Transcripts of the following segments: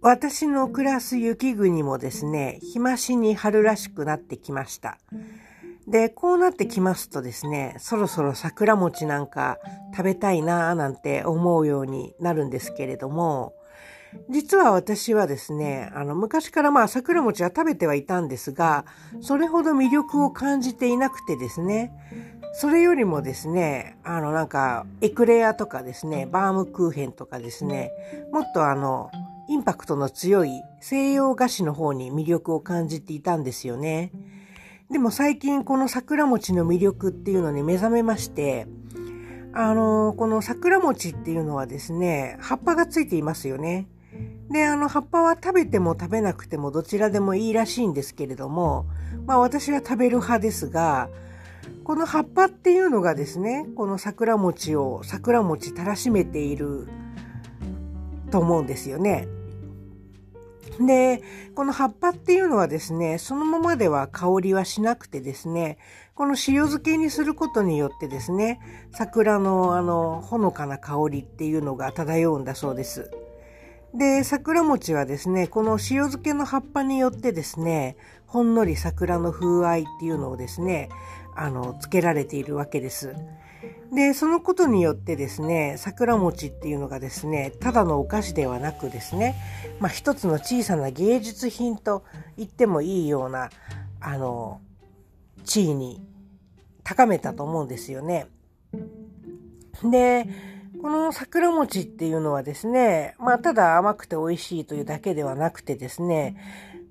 私の暮らす雪国もですね、日増しに春らしくなってきました。で、こうなってきますとですね、そろそろ桜餅なんか食べたいなぁなんて思うようになるんですけれども、実は私はですね、あの、昔からまあ桜餅は食べてはいたんですが、それほど魅力を感じていなくてですね、それよりもですね、あのなんか、エクレアとかですね、バームクーヘンとかですね、もっとあの、インパクトの強い西洋菓子の方に魅力を感じていたんですよね。でも最近この桜餅の魅力っていうのに目覚めまして、あの、この桜餅っていうのはですね、葉っぱがついていますよね。で、あの葉っぱは食べても食べなくてもどちらでもいいらしいんですけれども、まあ私は食べる派ですが、この葉っぱっていうのがですね、この桜餅を桜餅たらしめていると思うんですよね。で、この葉っぱっていうのはですね、そのままでは香りはしなくてですね、この塩漬けにすることによってですね、桜のあの、ほのかな香りっていうのが漂うんだそうです。で、桜餅はですね、この塩漬けの葉っぱによってですね、ほんのり桜の風合いっていうのをですね、あの、つけられているわけです。で、そのことによってですね、桜餅っていうのがですね、ただのお菓子ではなくですね、まあ一つの小さな芸術品と言ってもいいような、あの、地位に高めたと思うんですよね。で、この桜餅っていうのはですね、まあただ甘くて美味しいというだけではなくてですね、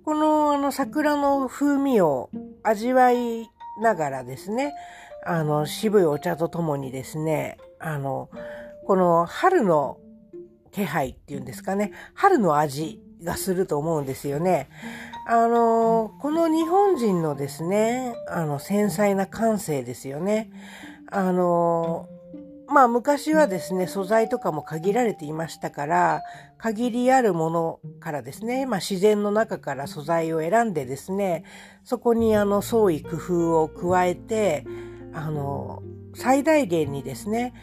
このあの桜の風味を味わいながらですね、あの、渋いお茶とともにですね、あの、この春の気配っていうんですかね、春の味がすると思うんですよね。あの、この日本人のですね、あの、繊細な感性ですよね。あの、まあ昔はですね、素材とかも限られていましたから、限りあるものからですね、まあ自然の中から素材を選んでですね、そこにあの創意工夫を加えて、あの、最大限にですね、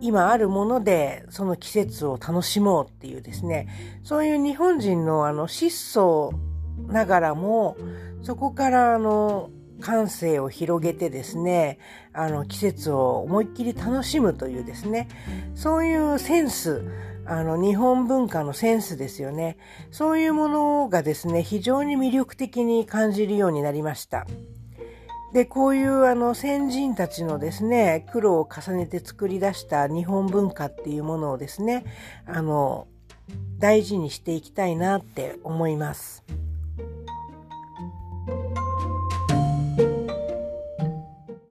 今あるものでその季節を楽しもうっていうですね、そういう日本人のあの質素ながらも、そこからあの、感性を広げてですね、あの、季節を思いっきり楽しむというですね、そういうセンス、あの、日本文化のセンスですよね。そういうものがですね、非常に魅力的に感じるようになりました。で、こういうあの先人たちのですね、苦労を重ねて作り出した日本文化っていうものをですね、あの、大事にしていきたいなって思います。